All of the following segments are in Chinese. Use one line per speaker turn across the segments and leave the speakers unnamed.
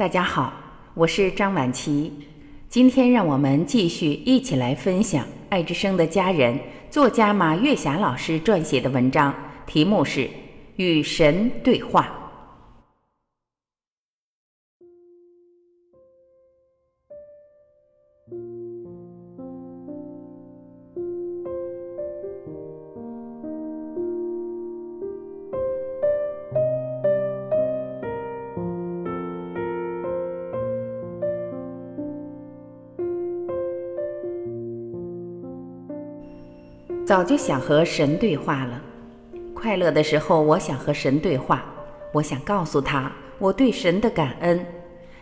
大家好，我是张晚琪。今天让我们继续一起来分享爱之声的家人作家马月霞老师撰写的文章，题目是《与神对话》。早就想和神对话了。快乐的时候，我想和神对话，我想告诉他我对神的感恩，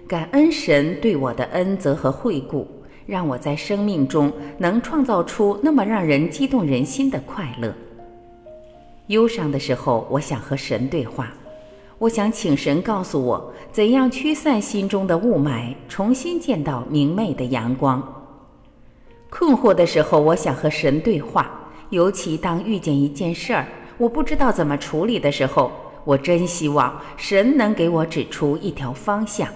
感恩神对我的恩泽和惠顾，让我在生命中能创造出那么让人激动人心的快乐。忧伤的时候，我想和神对话，我想请神告诉我怎样驱散心中的雾霾，重新见到明媚的阳光。困惑的时候，我想和神对话。尤其当遇见一件事儿，我不知道怎么处理的时候，我真希望神能给我指出一条方向，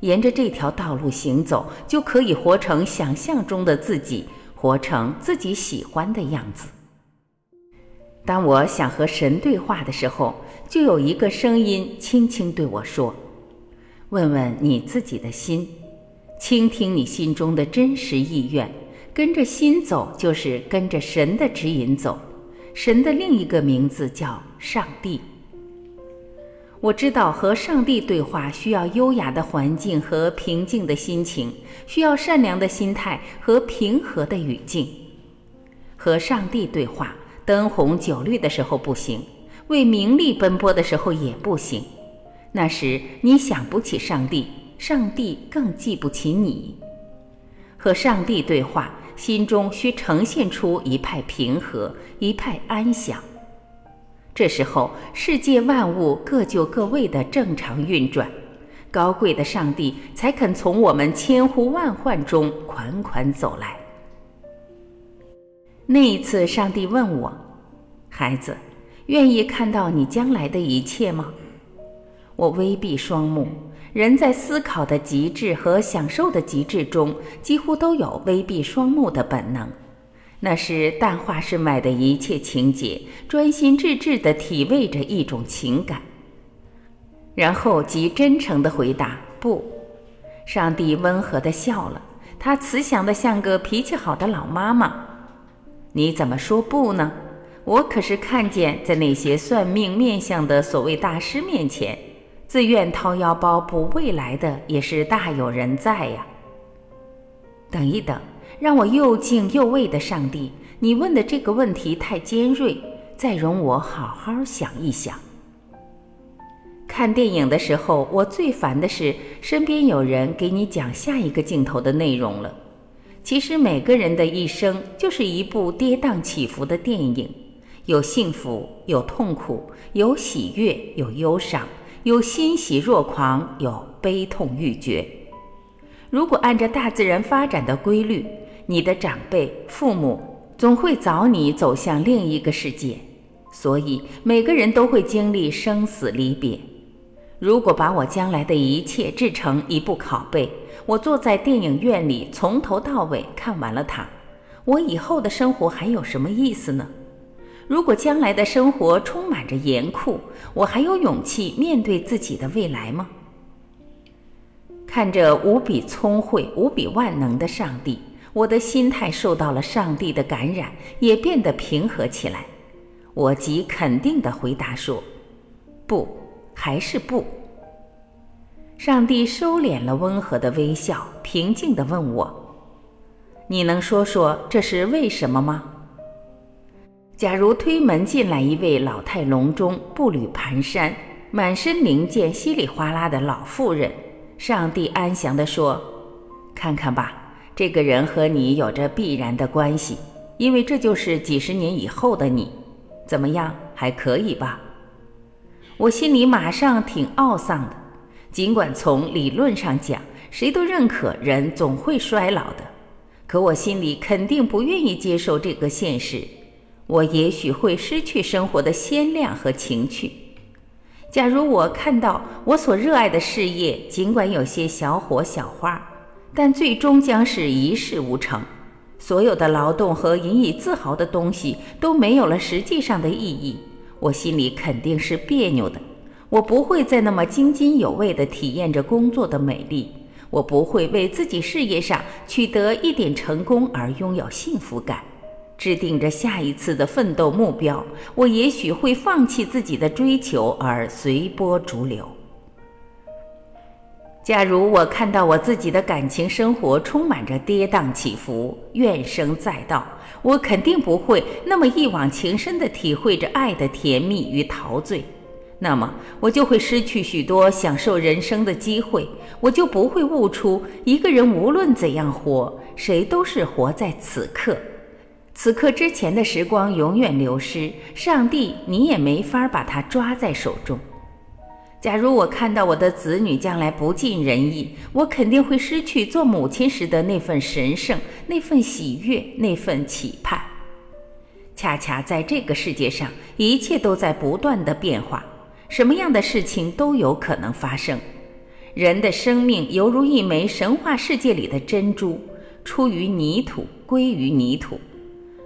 沿着这条道路行走，就可以活成想象中的自己，活成自己喜欢的样子。当我想和神对话的时候，就有一个声音轻轻对我说：“问问你自己的心，倾听你心中的真实意愿。”跟着心走，就是跟着神的指引走。神的另一个名字叫上帝。我知道和上帝对话需要优雅的环境和平静的心情，需要善良的心态和平和的语境。和上帝对话，灯红酒绿的时候不行，为名利奔波的时候也不行。那时你想不起上帝，上帝更记不起你。和上帝对话。心中需呈现出一派平和，一派安详。这时候，世界万物各就各位的正常运转，高贵的上帝才肯从我们千呼万唤中款款走来。那一次，上帝问我：“孩子，愿意看到你将来的一切吗？”我微闭双目。人在思考的极致和享受的极致中，几乎都有微闭双目的本能。那是淡化世外的一切情节，专心致志地体味着一种情感，然后极真诚地回答：“不。”上帝温和地笑了，他慈祥得像个脾气好的老妈妈。你怎么说不呢？我可是看见在那些算命面相的所谓大师面前。自愿掏腰包补未来的也是大有人在呀。等一等，让我又敬又畏的上帝，你问的这个问题太尖锐，再容我好好想一想。看电影的时候，我最烦的是身边有人给你讲下一个镜头的内容了。其实每个人的一生就是一部跌宕起伏的电影，有幸福，有痛苦，有喜悦，有忧伤。有欣喜若狂，有悲痛欲绝。如果按照大自然发展的规律，你的长辈、父母总会早你走向另一个世界，所以每个人都会经历生死离别。如果把我将来的一切制成一部拷贝，我坐在电影院里从头到尾看完了它，我以后的生活还有什么意思呢？如果将来的生活充满着严酷，我还有勇气面对自己的未来吗？看着无比聪慧、无比万能的上帝，我的心态受到了上帝的感染，也变得平和起来。我极肯定地回答说：“不，还是不。”上帝收敛了温和的微笑，平静地问我：“你能说说这是为什么吗？”假如推门进来一位老态龙钟、步履蹒跚、满身零件稀里哗啦的老妇人，上帝安详地说：“看看吧，这个人和你有着必然的关系，因为这就是几十年以后的你。怎么样，还可以吧？”我心里马上挺懊丧的，尽管从理论上讲，谁都认可人总会衰老的，可我心里肯定不愿意接受这个现实。我也许会失去生活的鲜亮和情趣，假如我看到我所热爱的事业，尽管有些小火小花，但最终将是一事无成，所有的劳动和引以自豪的东西都没有了实际上的意义，我心里肯定是别扭的。我不会再那么津津有味地体验着工作的美丽，我不会为自己事业上取得一点成功而拥有幸福感。制定着下一次的奋斗目标，我也许会放弃自己的追求而随波逐流。假如我看到我自己的感情生活充满着跌宕起伏、怨声载道，我肯定不会那么一往情深地体会着爱的甜蜜与陶醉。那么，我就会失去许多享受人生的机会，我就不会悟出一个人无论怎样活，谁都是活在此刻。此刻之前的时光永远流失，上帝你也没法把它抓在手中。假如我看到我的子女将来不尽人意，我肯定会失去做母亲时的那份神圣、那份喜悦、那份期盼。恰恰在这个世界上，一切都在不断的变化，什么样的事情都有可能发生。人的生命犹如一枚神话世界里的珍珠，出于泥土，归于泥土。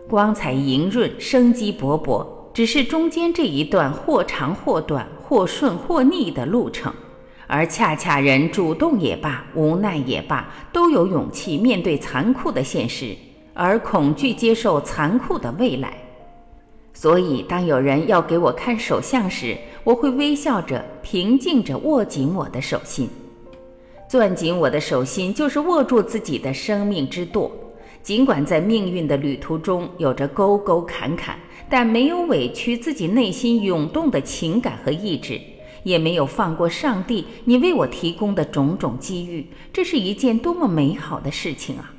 光彩莹润，生机勃勃，只是中间这一段或长或短、或顺或逆的路程。而恰恰人主动也罢，无奈也罢，都有勇气面对残酷的现实，而恐惧接受残酷的未来。所以，当有人要给我看手相时，我会微笑着、平静着握紧我的手心。攥紧我的手心，就是握住自己的生命之舵。尽管在命运的旅途中有着沟沟坎坎，但没有委屈自己内心涌动的情感和意志，也没有放过上帝你为我提供的种种机遇。这是一件多么美好的事情啊！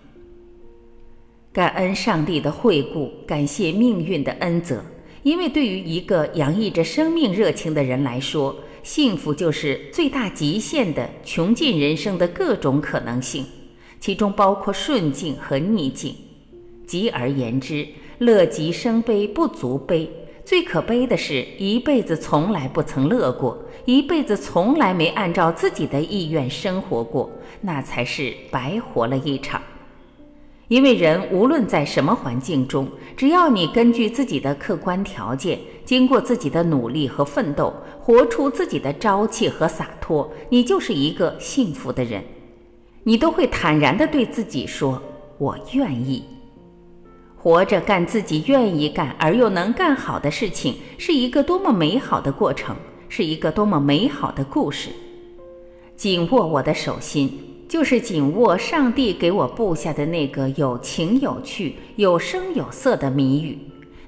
感恩上帝的惠顾，感谢命运的恩泽，因为对于一个洋溢着生命热情的人来说，幸福就是最大极限的穷尽人生的各种可能性。其中包括顺境和逆境，极而言之，乐极生悲不足悲。最可悲的是一辈子从来不曾乐过，一辈子从来没按照自己的意愿生活过，那才是白活了一场。因为人无论在什么环境中，只要你根据自己的客观条件，经过自己的努力和奋斗，活出自己的朝气和洒脱，你就是一个幸福的人。你都会坦然地对自己说：“我愿意活着，干自己愿意干而又能干好的事情，是一个多么美好的过程，是一个多么美好的故事。”紧握我的手心，就是紧握上帝给我布下的那个有情有趣、有声有色的谜语。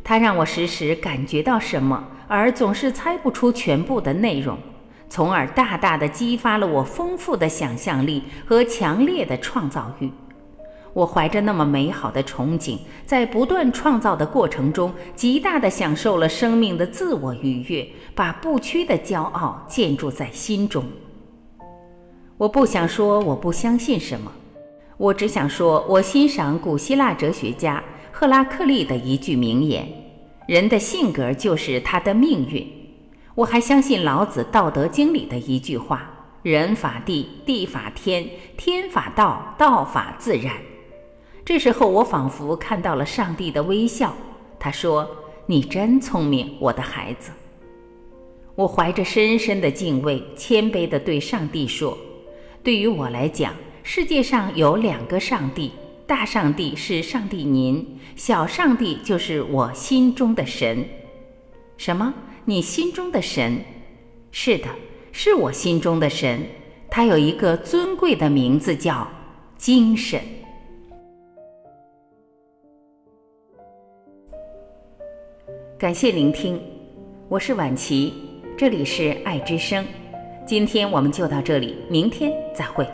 它让我时时感觉到什么，而总是猜不出全部的内容。从而大大的激发了我丰富的想象力和强烈的创造欲。我怀着那么美好的憧憬，在不断创造的过程中，极大的享受了生命的自我愉悦，把不屈的骄傲建筑在心中。我不想说我不相信什么，我只想说我欣赏古希腊哲学家赫拉克利的一句名言：“人的性格就是他的命运。”我还相信老子《道德经》里的一句话：“人法地，地法天，天法道，道法自然。”这时候，我仿佛看到了上帝的微笑。他说：“你真聪明，我的孩子。”我怀着深深的敬畏，谦卑地对上帝说：“对于我来讲，世界上有两个上帝，大上帝是上帝您，小上帝就是我心中的神。”什么？你心中的神，是的，是我心中的神。他有一个尊贵的名字，叫精神。感谢聆听，我是晚琪，这里是爱之声。今天我们就到这里，明天再会。